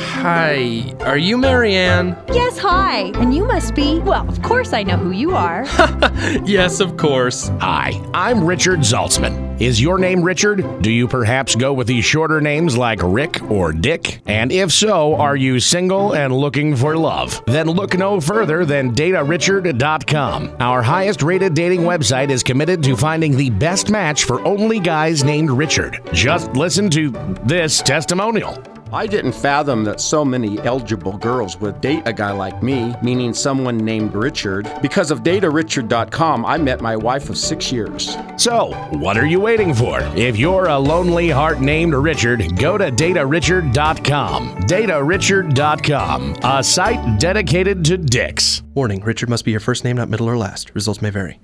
Hi, are you Marianne? Yes, hi. And you must be, well, of course I know who you are. Yes, of course. Hi, I'm Richard Zaltzman. Is your name Richard? Do you perhaps go with the shorter names like Rick or Dick? And if so, are you single and looking for love? Then look no further than datearichard.com. Our highest rated dating website is committed to finding the best match for only guys named Richard. Just listen to this testimonial. I didn't fathom that so many eligible girls would date a guy like me, meaning someone named Richard. Because of datearichard.com, I met my wife of six years. So, what are you waiting for? If you're a lonely heart named Richard, go to datearichard.com. Datearichard.com, a site dedicated to dicks. Warning Richard must be your first name, not middle or last. Results may vary.